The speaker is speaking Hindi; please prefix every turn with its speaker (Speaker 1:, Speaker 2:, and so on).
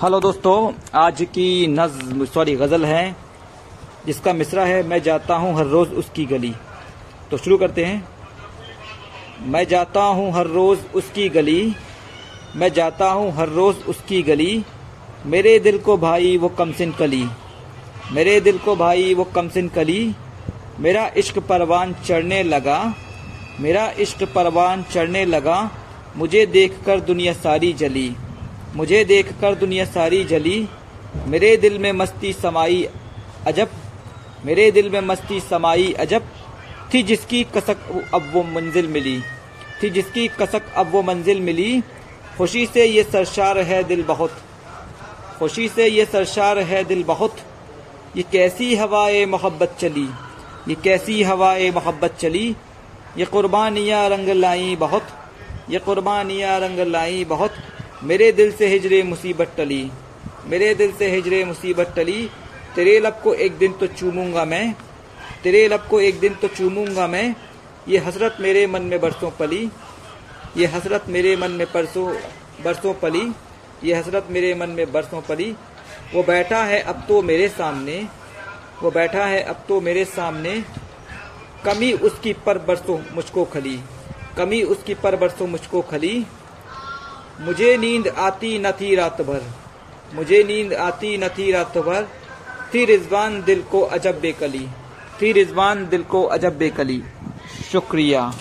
Speaker 1: हेलो दोस्तों, आज की नज्म, सॉरी, गज़ल है, जिसका मिसरा है, मैं जाता हूँ हर रोज़ उसकी गली। तो शुरू करते हैं। मैं जाता हूँ हर रोज़ उसकी गली, मैं जाता हूँ हर रोज़ उसकी गली, मेरे दिल को भाई वो कमसिन कली, मेरे दिल को भाई वो कमसिन कली, मेरा इश्क परवान चढ़ने लगा, मेरा इश्क परवान चढ़ने लगा, मुझे देखकर दुनिया सारी जली। मुझे देखकर दुनिया सारी जली। मेरे दिल में मस्ती समाई अजब। मेरे दिल में मस्ती समाई अजब। थी जिसकी कसक अब वो मंजिल मिली। थी जिसकी कसक अब वो मंजिल मिली। खुशी से ये सरशार है दिल बहुत। खुशी से ये सरशार है दिल बहुत। ये कैसी हवाए मोहब्बत चली। ये कैसी हवाए मोहब्बत चली। ये कुर्बानियाँ रंग लाई बहुत। ये कुर्बानियाँ रंग लाई बहुत। मेरे दिल से हिजरे मुसीबत टली। मेरे दिल से हिजरे मुसीबत टली। तेरे लब को एक दिन तो चूमूँगा मैं। तेरे लब को एक दिन तो चूमूँगा मैं। ये हसरत मेरे मन में बरसों पली। ये हसरत मेरे मन में परसों, बरसों पली। ये हसरत मेरे मन में बरसों पली। वो बैठा है अब तो मेरे सामने। वो बैठा है अब तो मेरे सामने। कमी उसकी पर बरसों मुझको खली। कमी उसकी पर बरसों मुझको खली। मुझे नींद आती न थी रात भर मुझे नींद आती न थी रात भर थी रिजवान दिल को अजब बेकली। थी रिजवान दिल को अजब बेकली। शुक्रिया।